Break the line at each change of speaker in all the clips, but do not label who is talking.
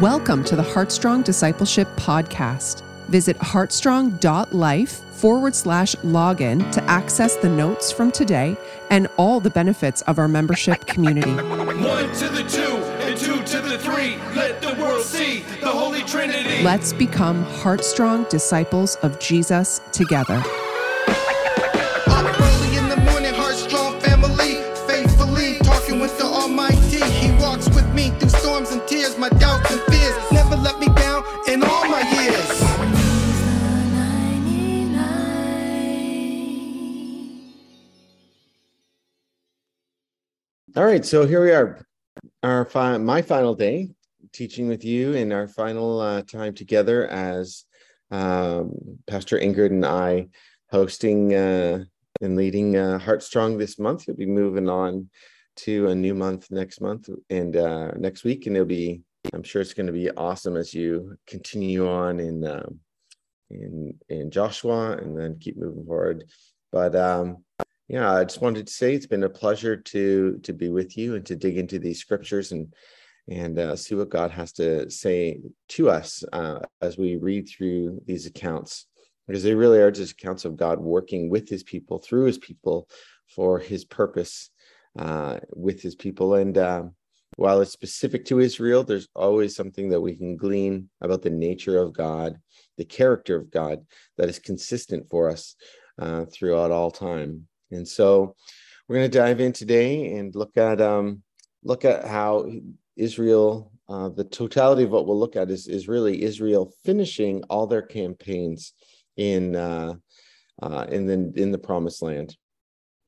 Welcome to the Heartstrong Discipleship Podcast. Visit heartstrong.life forward slash login to access the notes from today and all the benefits of our membership community.
One to the two and two to the three. Let the world see the Holy Trinity.
Let's become Heartstrong disciples of Jesus together.
Right, so here we are, our fi- my final day teaching with you in our final uh, time together as um, Pastor Ingrid and I hosting uh, and leading uh, Heartstrong this month. You'll be moving on to a new month next month and uh, next week, and it'll be. I'm sure it's going to be awesome as you continue on in um, in in Joshua and then keep moving forward. But um, yeah, I just wanted to say it's been a pleasure to to be with you and to dig into these scriptures and and uh, see what God has to say to us uh, as we read through these accounts, because they really are just accounts of God working with His people through His people for His purpose uh, with His people. And um, while it's specific to Israel, there's always something that we can glean about the nature of God, the character of God that is consistent for us uh, throughout all time. And so we're going to dive in today and look at um, look at how Israel. Uh, the totality of what we'll look at is is really Israel finishing all their campaigns in uh, uh, in the in the Promised Land,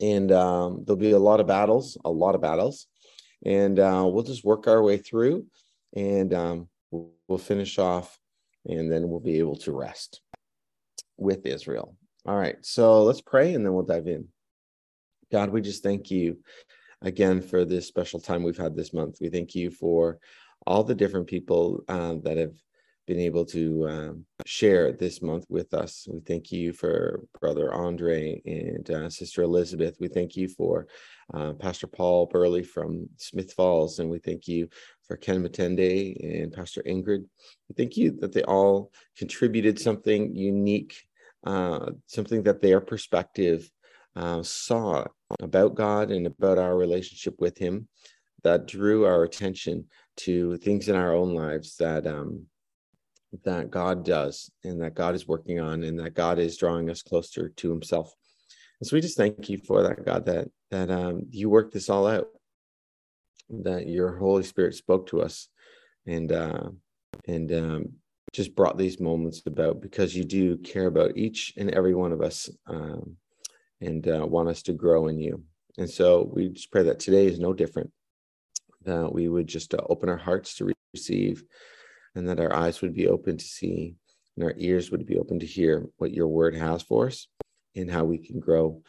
and um, there'll be a lot of battles, a lot of battles, and uh, we'll just work our way through, and um, we'll, we'll finish off, and then we'll be able to rest with Israel. All right, so let's pray, and then we'll dive in. God, we just thank you again for this special time we've had this month. We thank you for all the different people uh, that have been able to um, share this month with us. We thank you for Brother Andre and uh, Sister Elizabeth. We thank you for uh, Pastor Paul Burley from Smith Falls, and we thank you for Ken Matende and Pastor Ingrid. We thank you that they all contributed something unique, uh, something that their perspective uh, saw about God and about our relationship with Him that drew our attention to things in our own lives that um, that God does and that God is working on and that God is drawing us closer to Himself. And so we just thank you for that, God, that that um, you worked this all out, that your Holy Spirit spoke to us, and uh, and um, just brought these moments about because you do care about each and every one of us. Um, and uh, want us to grow in you. And so we just pray that today is no different, that we would just uh, open our hearts to receive, and that our eyes would be open to see, and our ears would be open to hear what your word has for us and how we can grow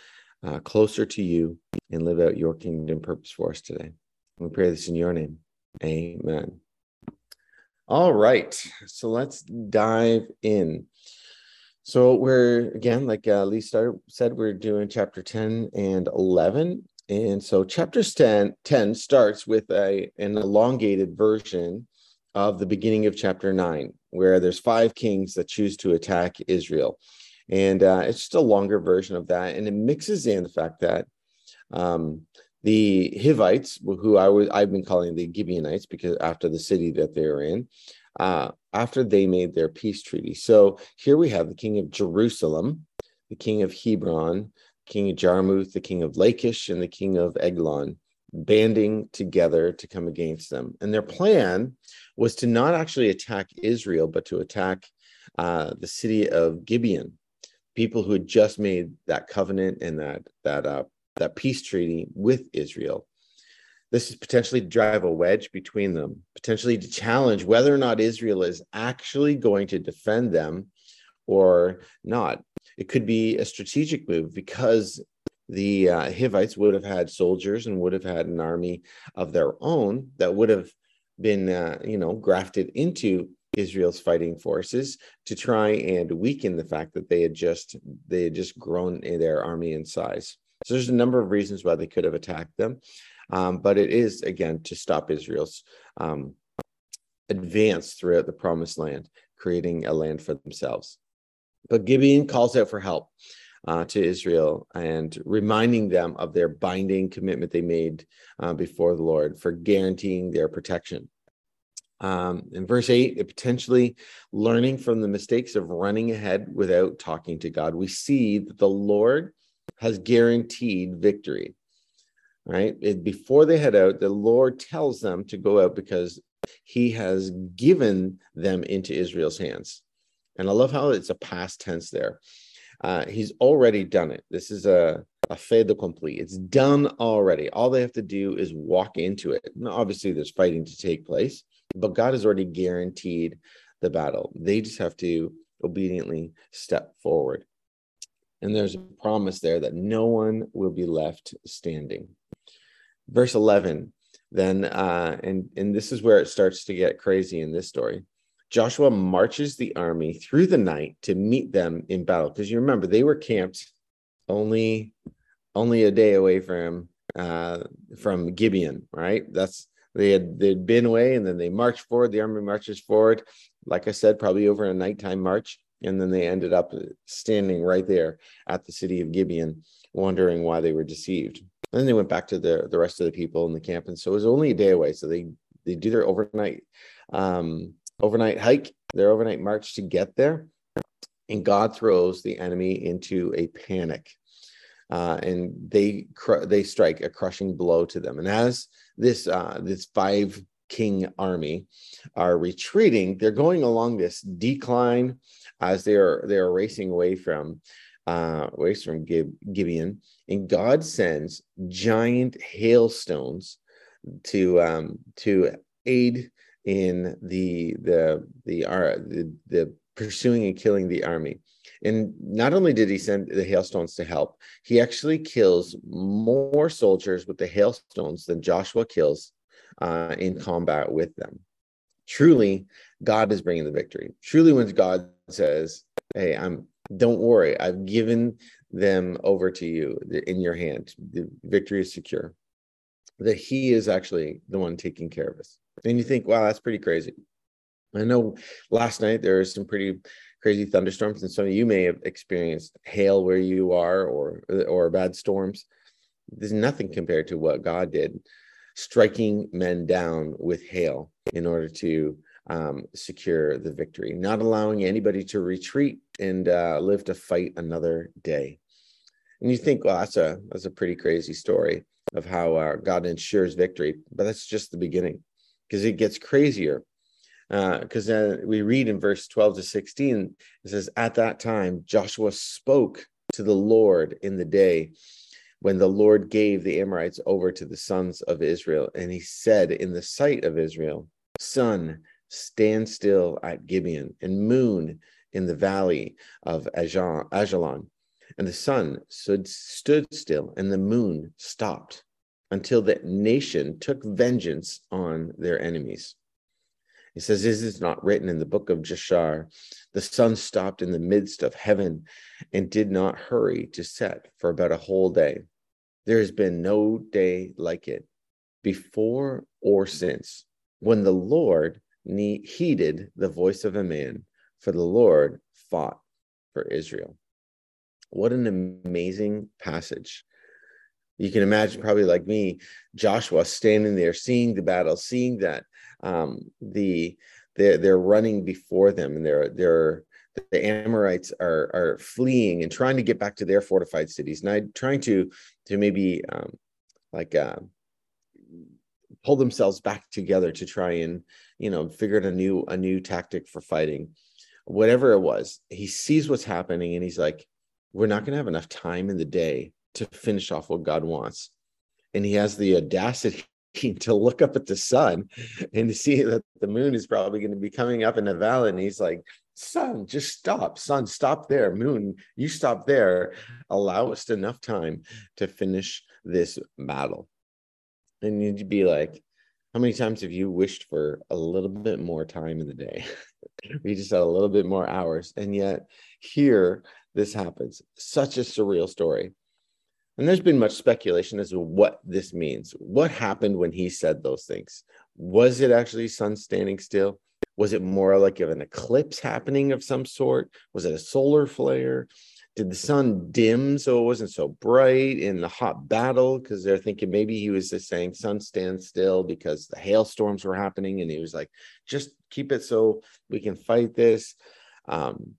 uh, closer to you and live out your kingdom purpose for us today. We pray this in your name. Amen. All right. So let's dive in. So we're again, like uh, Lee started, said, we're doing chapter 10 and 11. And so chapter 10, 10 starts with a, an elongated version of the beginning of chapter 9, where there's five kings that choose to attack Israel. And uh, it's just a longer version of that. And it mixes in the fact that um, the Hivites, who I was, I've been calling the Gibeonites because after the city that they're in, uh, after they made their peace treaty. So here we have the king of Jerusalem, the king of Hebron, king of Jarmuth, the king of Lachish, and the king of Eglon banding together to come against them. And their plan was to not actually attack Israel, but to attack uh, the city of Gibeon, people who had just made that covenant and that that uh, that peace treaty with Israel. This is potentially to drive a wedge between them, potentially to challenge whether or not Israel is actually going to defend them or not. It could be a strategic move because the uh, Hivites would have had soldiers and would have had an army of their own that would have been, uh, you know, grafted into Israel's fighting forces to try and weaken the fact that they had just they had just grown their army in size. So there's a number of reasons why they could have attacked them, um, but it is again to stop Israel's um, advance throughout the promised land, creating a land for themselves. But Gibeon calls out for help uh, to Israel and reminding them of their binding commitment they made uh, before the Lord for guaranteeing their protection. Um, in verse 8, potentially learning from the mistakes of running ahead without talking to God, we see that the Lord has guaranteed victory. Right? It, before they head out, the Lord tells them to go out because he has given them into Israel's hands. And I love how it's a past tense there. Uh, he's already done it. This is a, a fait accompli. It's done already. All they have to do is walk into it. Now, obviously, there's fighting to take place, but God has already guaranteed the battle. They just have to obediently step forward. And there's a promise there that no one will be left standing. Verse 11, then, uh, and, and this is where it starts to get crazy in this story. Joshua marches the army through the night to meet them in battle. Because you remember, they were camped only only a day away from uh, from Gibeon, right? That's they had they'd been away and then they marched forward. The army marches forward, like I said, probably over a nighttime march, and then they ended up standing right there at the city of Gibeon, wondering why they were deceived. And then they went back to the the rest of the people in the camp, and so it was only a day away. So they they do their overnight um, overnight hike, their overnight march to get there, and God throws the enemy into a panic. Uh, and they cr- they strike a crushing blow to them. And as this uh, this five king army are retreating, they're going along this decline as they are they are racing away from uh, away from Gib- Gibeon, and God sends giant hailstones to um, to aid in the the the, uh, the the pursuing and killing the army. And not only did he send the hailstones to help, he actually kills more soldiers with the hailstones than Joshua kills uh, in combat with them. Truly, God is bringing the victory. Truly, when God says, "Hey, I'm," don't worry, I've given them over to you in your hand. The victory is secure. That He is actually the one taking care of us. And you think, wow, that's pretty crazy. I know last night there was some pretty crazy thunderstorms, and some of you may have experienced hail where you are or or bad storms. There's nothing compared to what God did, striking men down with hail in order to um, secure the victory, not allowing anybody to retreat and uh, live to fight another day. And you think, well, that's a that's a pretty crazy story of how uh, God ensures victory, but that's just the beginning because it gets crazier. Because uh, then we read in verse 12 to 16, it says, At that time, Joshua spoke to the Lord in the day when the Lord gave the Amorites over to the sons of Israel. And he said, In the sight of Israel, Sun, stand still at Gibeon, and moon in the valley of Ajalon. And the sun stood, stood still, and the moon stopped until the nation took vengeance on their enemies. He says, This Is not written in the book of Jashar? The sun stopped in the midst of heaven and did not hurry to set for about a whole day. There has been no day like it before or since when the Lord heeded the voice of a man, for the Lord fought for Israel. What an amazing passage you can imagine probably like me joshua standing there seeing the battle seeing that um, the they're, they're running before them and they're they're the amorites are are fleeing and trying to get back to their fortified cities and i trying to to maybe um, like uh, pull themselves back together to try and you know figure out a new a new tactic for fighting whatever it was he sees what's happening and he's like we're not going to have enough time in the day to finish off what God wants. And he has the audacity to look up at the sun and to see that the moon is probably going to be coming up in the valley. And he's like, Sun, just stop. Sun, stop there. Moon, you stop there. Allow us enough time to finish this battle. And you'd be like, how many times have you wished for a little bit more time in the day? we just had a little bit more hours. And yet, here, this happens. Such a surreal story. And there's been much speculation as to what this means. What happened when he said those things? Was it actually sun standing still? Was it more like of an eclipse happening of some sort? Was it a solar flare? Did the sun dim so it wasn't so bright in the hot battle? Because they're thinking maybe he was just saying sun stand still because the hailstorms were happening, and he was like, just keep it so we can fight this. Um,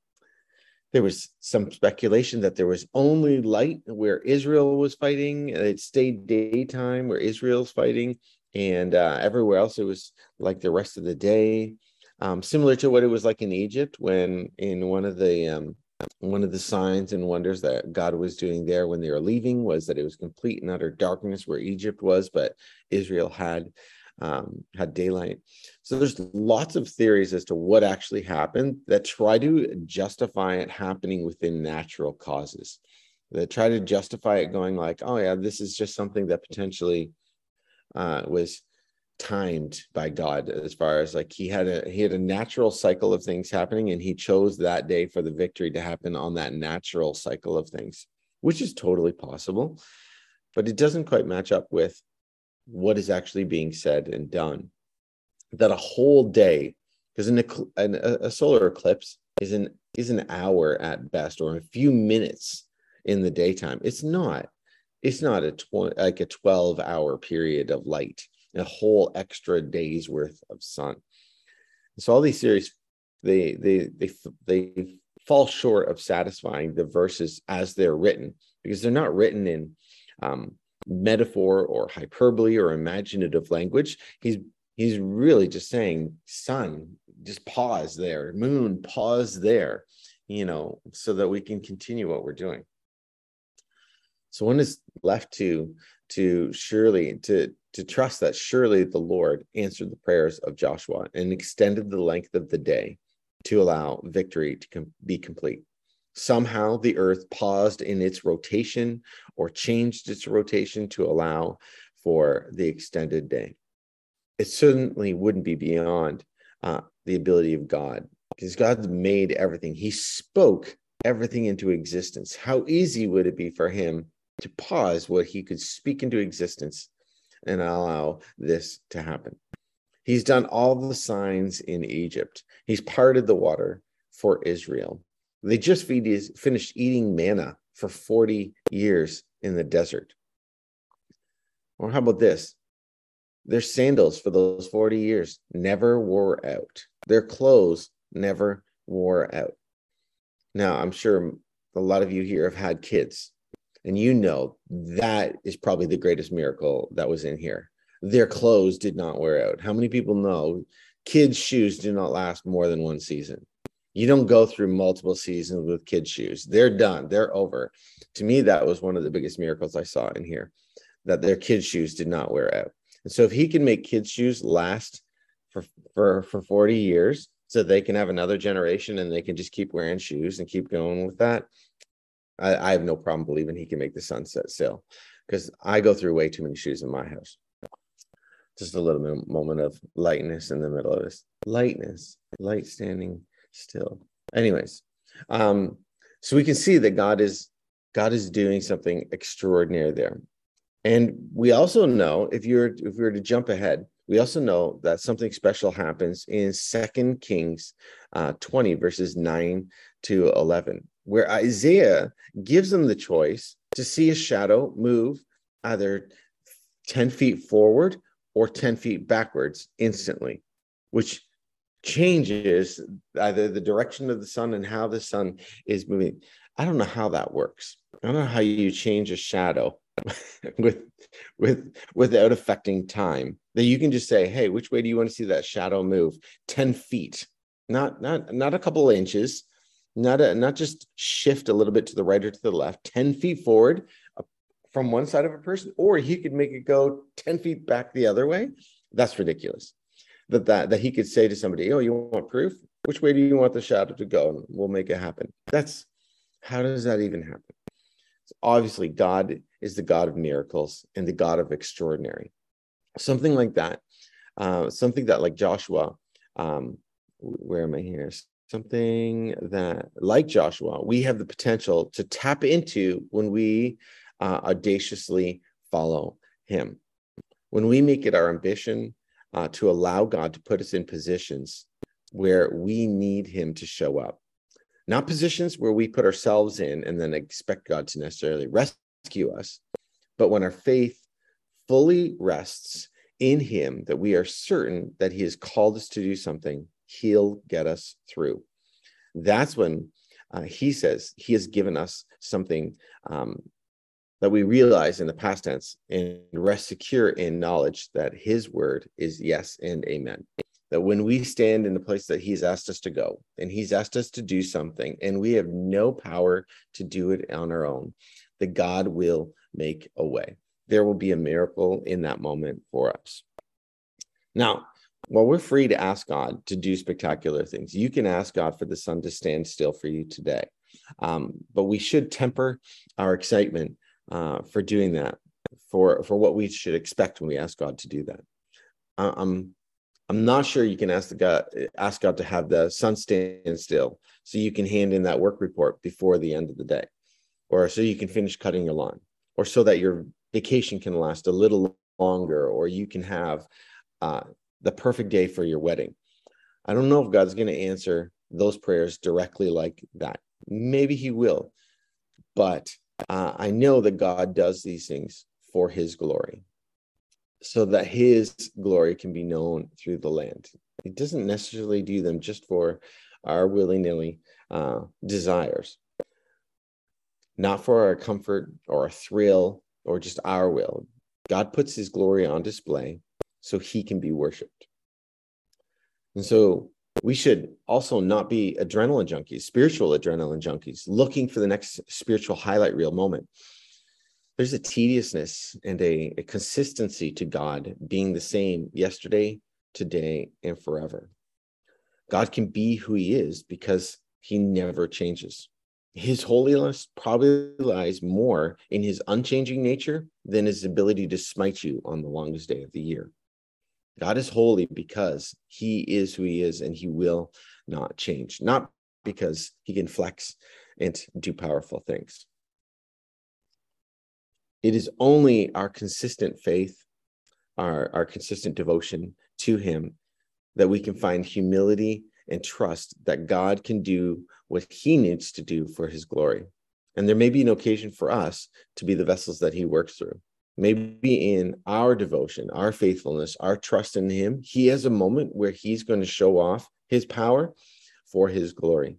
there was some speculation that there was only light where Israel was fighting. It stayed daytime where Israel's fighting, and uh, everywhere else it was like the rest of the day. Um, similar to what it was like in Egypt when in one of the um, one of the signs and wonders that God was doing there when they were leaving was that it was complete and utter darkness where Egypt was, but Israel had um, had daylight. So there's lots of theories as to what actually happened that try to justify it happening within natural causes. That try to justify it going like, oh yeah, this is just something that potentially uh, was timed by God as far as like he had a he had a natural cycle of things happening and he chose that day for the victory to happen on that natural cycle of things, which is totally possible, but it doesn't quite match up with what is actually being said and done. That a whole day, because an, an, a solar eclipse is an is an hour at best, or a few minutes in the daytime. It's not. It's not a tw- like a twelve hour period of light, a whole extra day's worth of sun. So all these theories, they they they they fall short of satisfying the verses as they're written because they're not written in um, metaphor or hyperbole or imaginative language. He's he's really just saying, sun, just pause there, moon, pause there, you know, so that we can continue what we're doing. So one is left to to surely to to trust that surely the Lord answered the prayers of Joshua and extended the length of the day to allow victory to com- be complete. Somehow the earth paused in its rotation or changed its rotation to allow for the extended day. It certainly wouldn't be beyond uh, the ability of God because God made everything. He spoke everything into existence. How easy would it be for him to pause what he could speak into existence and allow this to happen? He's done all the signs in Egypt. He's parted the water for Israel. They just finished eating manna for 40 years in the desert. Or how about this? Their sandals for those 40 years never wore out. Their clothes never wore out. Now, I'm sure a lot of you here have had kids, and you know that is probably the greatest miracle that was in here. Their clothes did not wear out. How many people know kids' shoes do not last more than one season? You don't go through multiple seasons with kids' shoes. They're done. They're over. To me, that was one of the biggest miracles I saw in here, that their kids' shoes did not wear out. And so if he can make kids' shoes last for for for 40 years so they can have another generation and they can just keep wearing shoes and keep going with that, I, I have no problem believing he can make the sunset sail because I go through way too many shoes in my house. Just a little moment of lightness in the middle of this. Lightness, light standing still. Anyways, um, so we can see that God is God is doing something extraordinary there. And we also know if you're if we were to jump ahead, we also know that something special happens in Second Kings uh, 20, verses 9 to 11, where Isaiah gives them the choice to see a shadow move either 10 feet forward or 10 feet backwards instantly, which changes either the direction of the sun and how the sun is moving. I don't know how that works. I don't know how you change a shadow with with without affecting time. That you can just say, "Hey, which way do you want to see that shadow move?" Ten feet, not not not a couple inches, not a not just shift a little bit to the right or to the left. Ten feet forward uh, from one side of a person, or he could make it go ten feet back the other way. That's ridiculous that that that he could say to somebody, "Oh, you want proof? Which way do you want the shadow to go? And we'll make it happen." That's how does that even happen? So obviously, God is the God of miracles and the God of extraordinary. Something like that. Uh, something that, like Joshua, um, where am I here? Something that, like Joshua, we have the potential to tap into when we uh, audaciously follow Him. When we make it our ambition uh, to allow God to put us in positions where we need Him to show up. Not positions where we put ourselves in and then expect God to necessarily rescue us, but when our faith fully rests in Him, that we are certain that He has called us to do something, He'll get us through. That's when uh, He says He has given us something um, that we realize in the past tense and rest secure in knowledge that His word is yes and amen. That when we stand in the place that he's asked us to go and he's asked us to do something and we have no power to do it on our own that god will make a way. There will be a miracle in that moment for us. Now while we're free to ask god to do spectacular things. You can ask god for the sun to stand still for you today. Um, but we should temper our excitement uh, for doing that for for what we should expect when we ask god to do that. I'm I'm not sure you can ask the God ask God to have the sun stand still so you can hand in that work report before the end of the day, or so you can finish cutting your lawn, or so that your vacation can last a little longer, or you can have uh, the perfect day for your wedding. I don't know if God's going to answer those prayers directly like that. Maybe He will, but uh, I know that God does these things for His glory so that his glory can be known through the land. He doesn't necessarily do them just for our willy nilly uh, desires, not for our comfort or a thrill or just our will. God puts his glory on display so he can be worshiped. And so we should also not be adrenaline junkies, spiritual adrenaline junkies, looking for the next spiritual highlight reel moment there's a tediousness and a, a consistency to God being the same yesterday, today, and forever. God can be who he is because he never changes. His holiness probably lies more in his unchanging nature than his ability to smite you on the longest day of the year. God is holy because he is who he is and he will not change, not because he can flex and do powerful things. It is only our consistent faith, our, our consistent devotion to Him, that we can find humility and trust that God can do what He needs to do for His glory. And there may be an occasion for us to be the vessels that He works through. Maybe in our devotion, our faithfulness, our trust in Him, He has a moment where He's going to show off His power for His glory.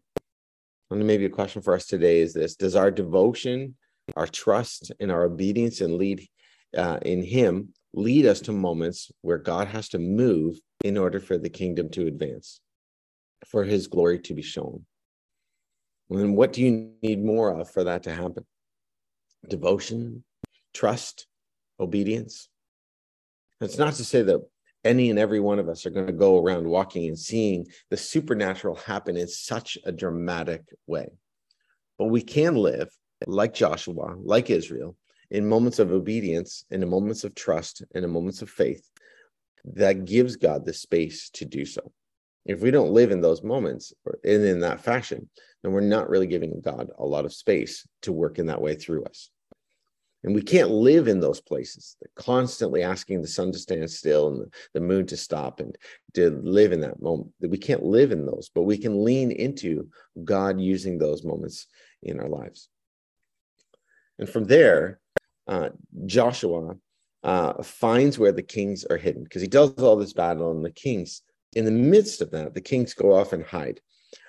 And maybe a question for us today is this Does our devotion our trust and our obedience and lead uh, in Him lead us to moments where God has to move in order for the kingdom to advance, for His glory to be shown. And what do you need more of for that to happen? Devotion, trust, obedience. It's not to say that any and every one of us are going to go around walking and seeing the supernatural happen in such a dramatic way. But we can live like Joshua, like Israel, in moments of obedience, in moments of trust, in moments of faith, that gives God the space to do so. If we don't live in those moments and in that fashion, then we're not really giving God a lot of space to work in that way through us. And we can't live in those places, They're constantly asking the sun to stand still and the moon to stop and to live in that moment. We can't live in those, but we can lean into God using those moments in our lives. And from there, uh, Joshua uh, finds where the kings are hidden because he does all this battle, and the kings, in the midst of that, the kings go off and hide.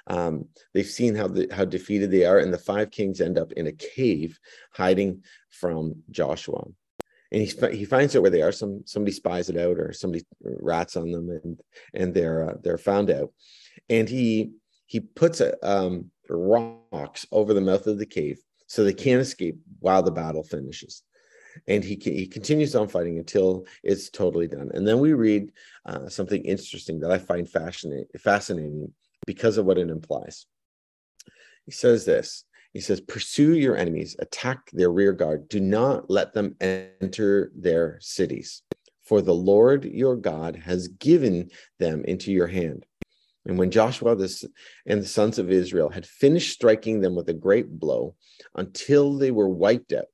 Um, they've seen how the, how defeated they are, and the five kings end up in a cave hiding from Joshua. And he, he finds out where they are. Some somebody spies it out, or somebody rats on them, and and they're uh, they're found out. And he he puts a, um, rocks over the mouth of the cave so they can't escape while the battle finishes. And he, he continues on fighting until it's totally done. And then we read uh, something interesting that I find fascinating, fascinating because of what it implies. He says this He says, Pursue your enemies, attack their rear guard, do not let them enter their cities. For the Lord your God has given them into your hand. And when Joshua and the sons of Israel had finished striking them with a great blow until they were wiped out,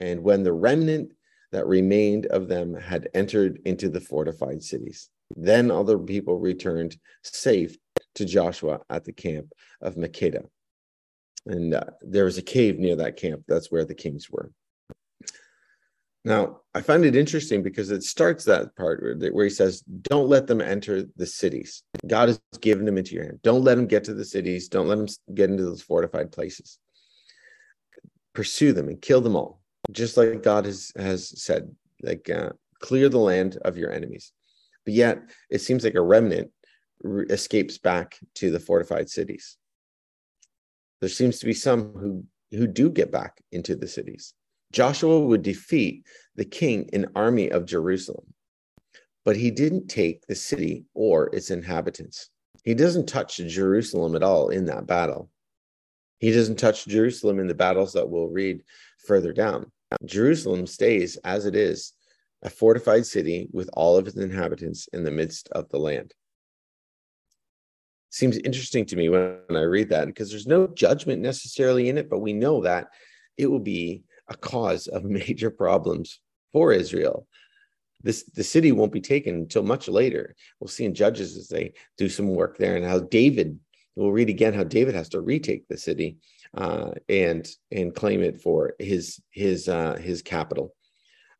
and when the remnant that remained of them had entered into the fortified cities. Then all the people returned safe to Joshua at the camp of Makkedah. And uh, there was a cave near that camp. That's where the kings were. Now, I find it interesting because it starts that part where, where he says, Don't let them enter the cities. God has given them into your hand. Don't let them get to the cities. Don't let them get into those fortified places. Pursue them and kill them all, just like God has, has said, like uh, clear the land of your enemies. But yet, it seems like a remnant re- escapes back to the fortified cities. There seems to be some who, who do get back into the cities Joshua would defeat the king and army of Jerusalem, but he didn't take the city or its inhabitants. He doesn't touch Jerusalem at all in that battle. He doesn't touch Jerusalem in the battles that we'll read further down. Jerusalem stays as it is, a fortified city with all of its inhabitants in the midst of the land. Seems interesting to me when I read that because there's no judgment necessarily in it, but we know that it will be a cause of major problems for Israel. This the city won't be taken until much later. We'll see in Judges as they do some work there, and how David. We'll read again how David has to retake the city uh, and and claim it for his his uh, his capital.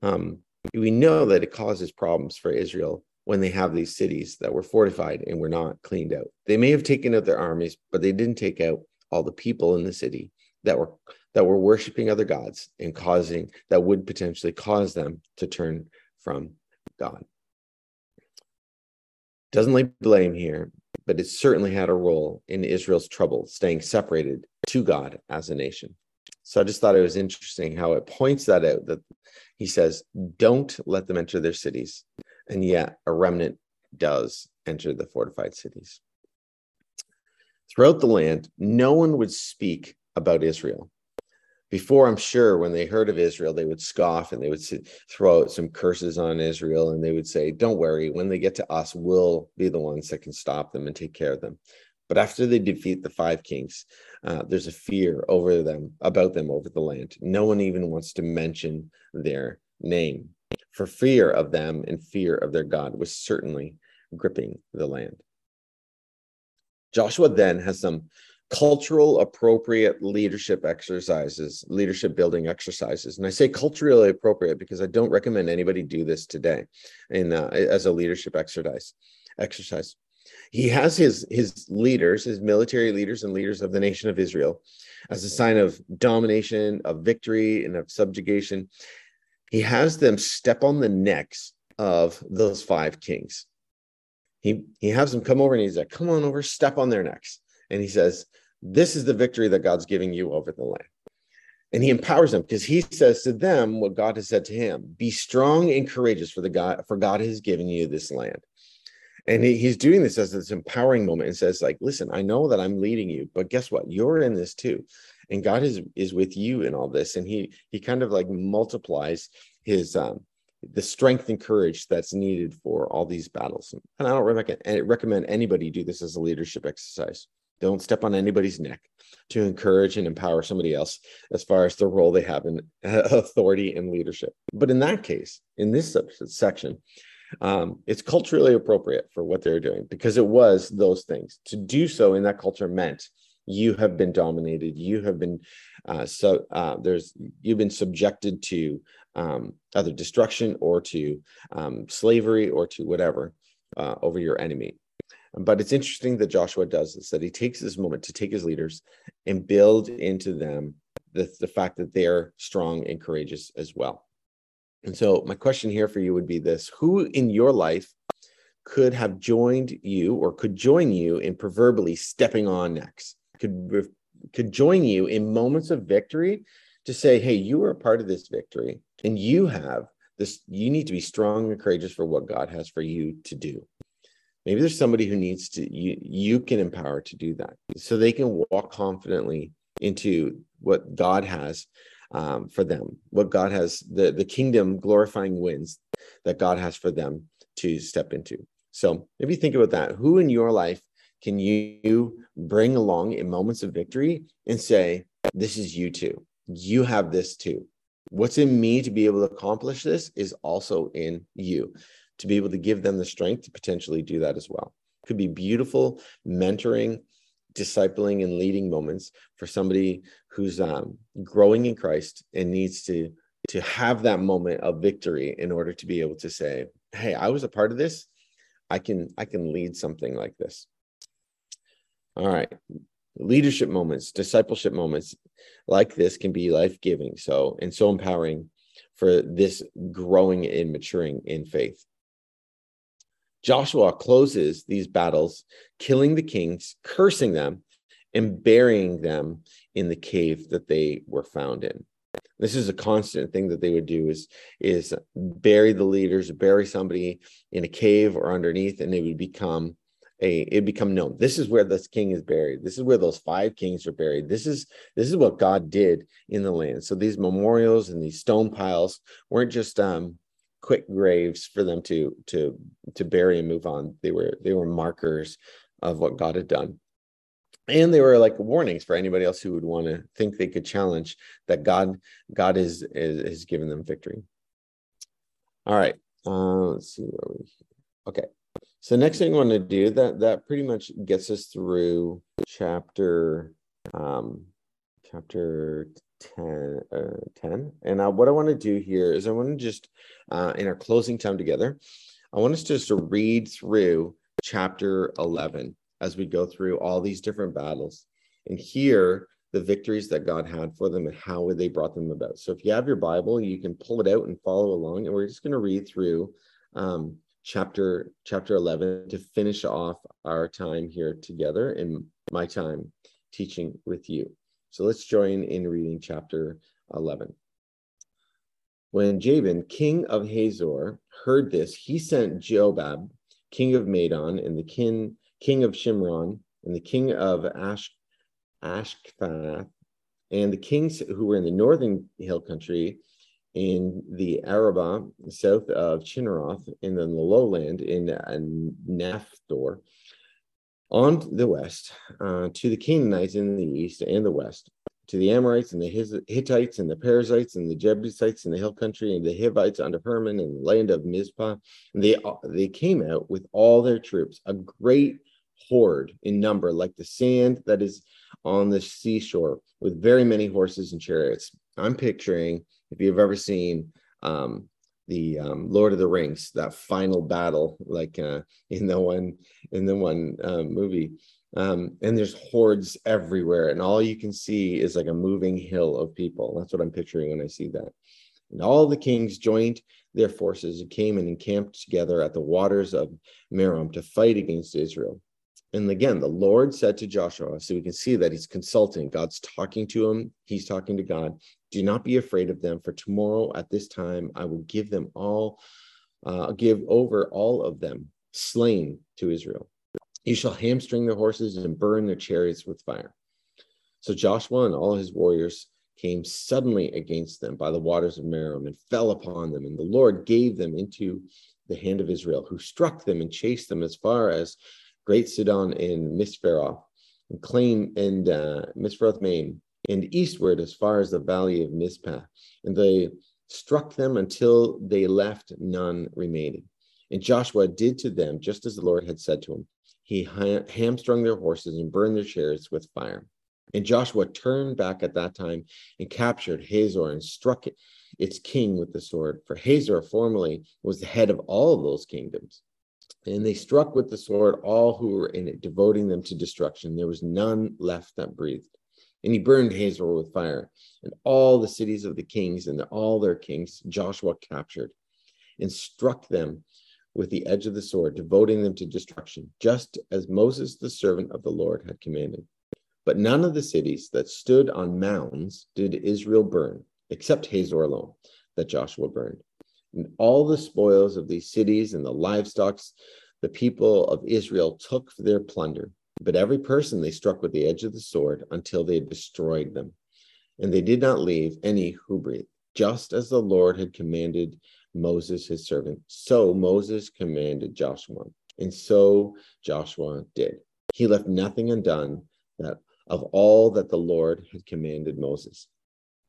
Um, we know that it causes problems for Israel when they have these cities that were fortified and were not cleaned out. They may have taken out their armies, but they didn't take out all the people in the city that were that were worshiping other gods and causing that would potentially cause them to turn from God. Doesn't lay blame here, but it certainly had a role in Israel's trouble, staying separated to God as a nation. So I just thought it was interesting how it points that out that he says, don't let them enter their cities. And yet a remnant does enter the fortified cities. Throughout the land, no one would speak about Israel. Before i'm sure when they heard of israel they would scoff and they would throw out some curses on israel and they would say don't worry when they get to us we'll be the ones that can stop them and take care of them. But after they defeat the five kings uh, there's a fear over them about them over the land. No one even wants to mention their name for fear of them and fear of their god was certainly gripping the land joshua then has some cultural appropriate leadership exercises, leadership building exercises. And I say culturally appropriate because I don't recommend anybody do this today in uh, as a leadership exercise. Exercise. He has his his leaders, his military leaders and leaders of the nation of Israel, as a sign of domination, of victory, and of subjugation. He has them step on the necks of those five kings. He he has them come over and he's like, "Come on over, step on their necks." and he says, This is the victory that God's giving you over the land. And he empowers them because he says to them what God has said to him be strong and courageous for the God, for God has given you this land. And he, he's doing this as this empowering moment and says, like, listen, I know that I'm leading you, but guess what? You're in this too. And God is is with you in all this. And he he kind of like multiplies his um the strength and courage that's needed for all these battles. And I don't recommend, recommend anybody do this as a leadership exercise. Don't step on anybody's neck to encourage and empower somebody else as far as the role they have in authority and leadership. But in that case, in this section, um, it's culturally appropriate for what they're doing because it was those things. To do so in that culture meant you have been dominated. You have been uh, so uh, there's you've been subjected to um, either destruction or to um, slavery or to whatever uh, over your enemy. But it's interesting that Joshua does this, that he takes this moment to take his leaders and build into them the, the fact that they're strong and courageous as well. And so, my question here for you would be this Who in your life could have joined you or could join you in proverbially stepping on next? Could, could join you in moments of victory to say, hey, you are a part of this victory and you have this, you need to be strong and courageous for what God has for you to do. Maybe there's somebody who needs to you you can empower to do that so they can walk confidently into what god has um, for them what god has the the kingdom glorifying wins that god has for them to step into. So maybe think about that. Who in your life can you bring along in moments of victory and say this is you too you have this too What's in me to be able to accomplish this is also in you, to be able to give them the strength to potentially do that as well. Could be beautiful mentoring, discipling, and leading moments for somebody who's um, growing in Christ and needs to to have that moment of victory in order to be able to say, "Hey, I was a part of this. I can I can lead something like this." All right. Leadership moments, discipleship moments like this can be life-giving. So, and so empowering for this growing and maturing in faith. Joshua closes these battles, killing the kings, cursing them, and burying them in the cave that they were found in. This is a constant thing that they would do is is bury the leaders, bury somebody in a cave or underneath, and they would become a it become known. This is where this king is buried. This is where those five kings are buried. This is this is what god did in the land. So these memorials and these stone piles weren't just um quick graves for them to to to bury and move on. They were they were markers of what god had done. And they were like warnings for anybody else who would want to think they could challenge that god god is is, is given them victory. All right uh let's see where we okay so next thing I want to do that that pretty much gets us through chapter um, chapter 10, uh, 10. And I, what I want to do here is I want to just uh, in our closing time together, I want us to just to read through chapter 11 as we go through all these different battles and hear the victories that God had for them and how they brought them about. So if you have your Bible, you can pull it out and follow along. And we're just going to read through um, chapter chapter 11 to finish off our time here together in my time teaching with you. So let's join in reading chapter 11. When Jabin, king of Hazor, heard this, he sent Jobab, king of Madon, and the king, king of Shimron, and the king of Ash, Ashkaphath, and the kings who were in the northern hill country, in the Arabah, south of Chinneroth, and then the lowland in uh, Naphtor, on the west, uh, to the Canaanites in the east and the west, to the Amorites and the Hittites and the Perizzites and the Jebusites in the hill country and the Hivites under Hermon and the land of Mizpah. And they, they came out with all their troops, a great horde in number, like the sand that is on the seashore, with very many horses and chariots. I'm picturing if you've ever seen um, the um, Lord of the Rings, that final battle, like uh, in the one in the one uh, movie, um, and there's hordes everywhere, and all you can see is like a moving hill of people. That's what I'm picturing when I see that. And all the kings joined their forces and came and encamped together at the waters of Merom to fight against Israel. And again, the Lord said to Joshua, so we can see that he's consulting. God's talking to him, he's talking to God. Do not be afraid of them, for tomorrow at this time I will give them all, uh, give over all of them slain to Israel. You shall hamstring their horses and burn their chariots with fire. So Joshua and all his warriors came suddenly against them by the waters of Merom and fell upon them. And the Lord gave them into the hand of Israel, who struck them and chased them as far as Great Sidon and Misperoth, and claim and uh, Maim, and eastward as far as the valley of Mizpah. And they struck them until they left none remaining. And Joshua did to them just as the Lord had said to him. He hamstrung their horses and burned their chariots with fire. And Joshua turned back at that time and captured Hazor and struck it, its king with the sword. For Hazor formerly was the head of all of those kingdoms. And they struck with the sword all who were in it, devoting them to destruction. There was none left that breathed. And he burned Hazor with fire, and all the cities of the kings and all their kings Joshua captured, and struck them with the edge of the sword, devoting them to destruction, just as Moses, the servant of the Lord, had commanded. But none of the cities that stood on mounds did Israel burn, except Hazor alone, that Joshua burned. And all the spoils of these cities and the livestock the people of Israel took for their plunder. But every person they struck with the edge of the sword until they had destroyed them. And they did not leave any who breathed, just as the Lord had commanded Moses his servant. So Moses commanded Joshua, and so Joshua did. He left nothing undone that of all that the Lord had commanded Moses.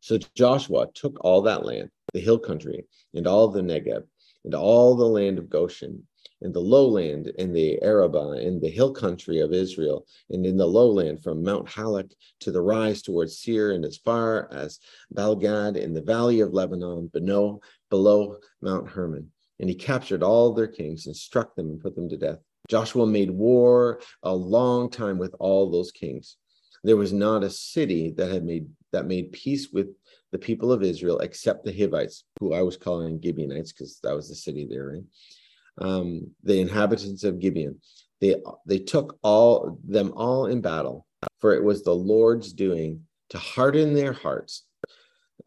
So Joshua took all that land, the hill country, and all the Negeb, and all the land of Goshen, and the lowland, in the Arabah, in the hill country of Israel, and in the lowland from Mount Halak to the rise towards Seir, and as far as Baalgad in the valley of Lebanon, below, below Mount Hermon. And he captured all their kings and struck them and put them to death. Joshua made war a long time with all those kings. There was not a city that had made that made peace with the people of Israel except the Hivites, who I was calling Gibeonites because that was the city they're in. Um, the inhabitants of Gibeon. They they took all them all in battle, for it was the Lord's doing to harden their hearts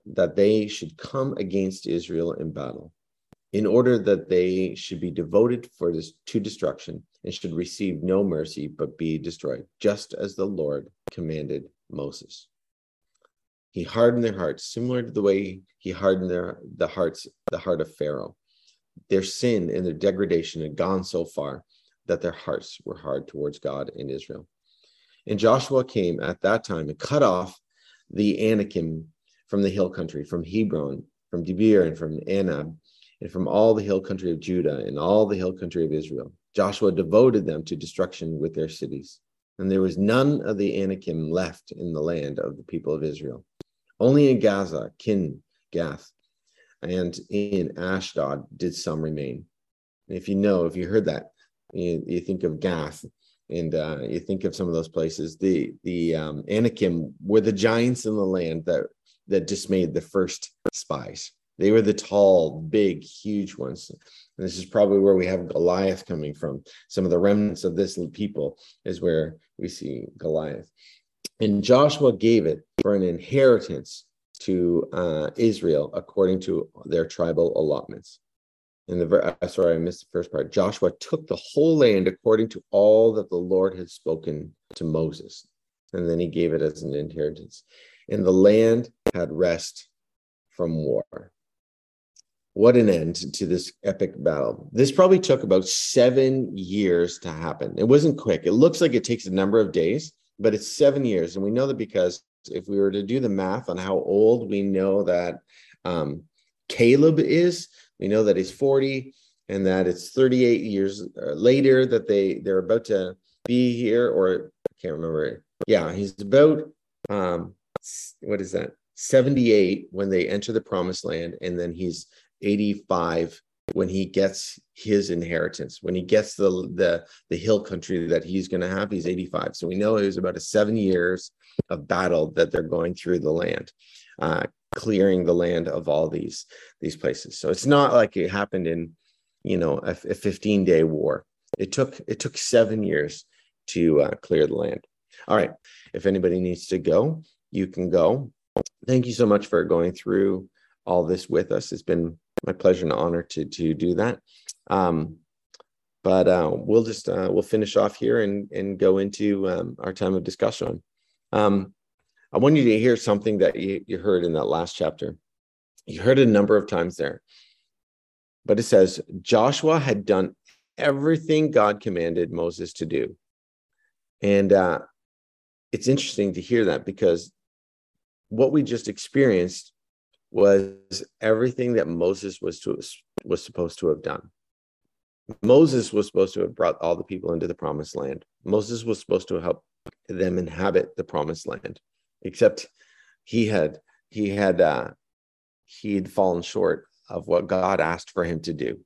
that they should come against Israel in battle, in order that they should be devoted for this to destruction and should receive no mercy but be destroyed, just as the Lord commanded Moses. He hardened their hearts, similar to the way he hardened their the hearts, the heart of Pharaoh. Their sin and their degradation had gone so far that their hearts were hard towards God and Israel. And Joshua came at that time and cut off the Anakim from the hill country, from Hebron, from Debir, and from Anab, and from all the hill country of Judah and all the hill country of Israel. Joshua devoted them to destruction with their cities. And there was none of the Anakim left in the land of the people of Israel. Only in Gaza, Kin, Gath, and in Ashdod did some remain. And if you know, if you heard that, you, you think of Gath, and uh, you think of some of those places. The the um, Anakim were the giants in the land that that dismayed the first spies. They were the tall, big, huge ones. And this is probably where we have Goliath coming from. Some of the remnants of this people is where we see Goliath. And Joshua gave it for an inheritance to uh, Israel according to their tribal allotments. In the sorry, I missed the first part. Joshua took the whole land according to all that the Lord had spoken to Moses, and then he gave it as an inheritance. And the land had rest from war. What an end to this epic battle. This probably took about seven years to happen. It wasn't quick. It looks like it takes a number of days, but it's seven years. And we know that because if we were to do the math on how old we know that um, Caleb is, we know that he's 40 and that it's 38 years uh, later that they they're about to be here or I can't remember. Yeah, he's about um what is that? 78 when they enter the promised land and then he's 85 when he gets his inheritance when he gets the the the hill country that he's going to have he's 85 so we know it was about a seven years of battle that they're going through the land uh, clearing the land of all these these places. So it's not like it happened in you know a, a 15 day war. It took it took seven years to uh, clear the land. All right. If anybody needs to go you can go. Thank you so much for going through all this with us. It's been my pleasure and honor to to do that. Um, but uh, we'll just uh, we'll finish off here and and go into um, our time of discussion. Um, I want you to hear something that you, you heard in that last chapter. You heard it a number of times there, but it says Joshua had done everything God commanded Moses to do, and uh, it's interesting to hear that because what we just experienced was everything that Moses was to was supposed to have done. Moses was supposed to have brought all the people into the promised land. Moses was supposed to help them inhabit the promised land, except he had he had uh, he had fallen short of what God asked for him to do.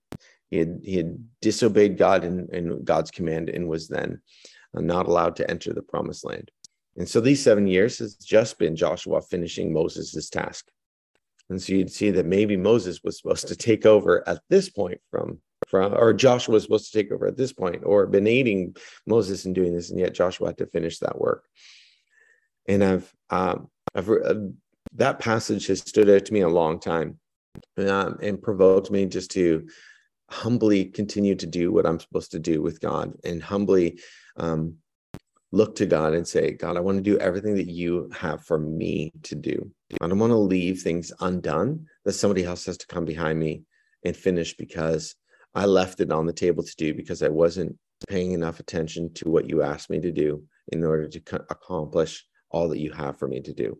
He had he had disobeyed God and, and God's command and was then not allowed to enter the promised land. And so these seven years has just been Joshua finishing Moses' task. And so you'd see that maybe Moses was supposed to take over at this point from from or Joshua was supposed to take over at this point, or been aiding Moses in doing this, and yet Joshua had to finish that work. And I've um, I've uh, that passage has stood out to me a long time, um, and provoked me just to humbly continue to do what I'm supposed to do with God, and humbly um, look to God and say, God, I want to do everything that you have for me to do. I don't want to leave things undone that somebody else has to come behind me and finish because I left it on the table to do because I wasn't paying enough attention to what you asked me to do in order to accomplish all that you have for me to do.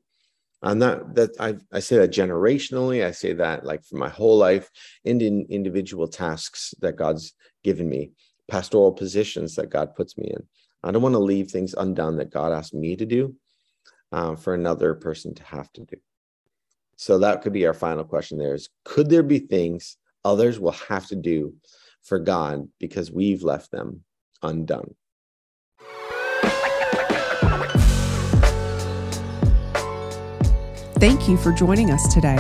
I'm not that I, I say that generationally. I say that like for my whole life, and in individual tasks that God's given me, pastoral positions that God puts me in. I don't want to leave things undone that God asked me to do uh, for another person to have to do. So that could be our final question there is could there be things others will have to do for God because we've left them undone?
Thank you for joining us today.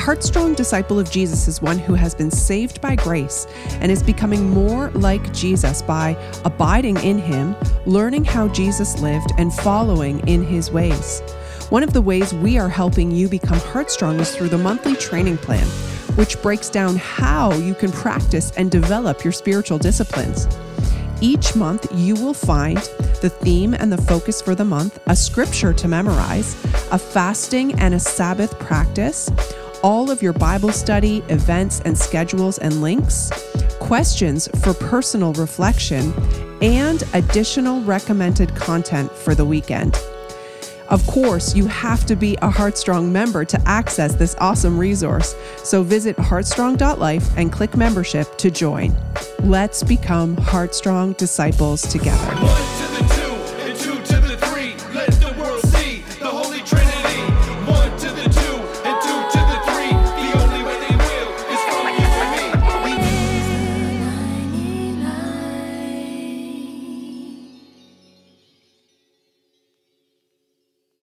A heartstrong disciple of Jesus is one who has been saved by grace and is becoming more like Jesus by abiding in him, learning how Jesus lived, and following in his ways. One of the ways we are helping you become heartstrong is through the monthly training plan, which breaks down how you can practice and develop your spiritual disciplines. Each month, you will find the theme and the focus for the month, a scripture to memorize, a fasting and a Sabbath practice, all of your Bible study, events, and schedules and links, questions for personal reflection, and additional recommended content for the weekend. Of course, you have to be a Heartstrong member to access this awesome resource. So visit heartstrong.life and click membership to join. Let's become Heartstrong disciples together.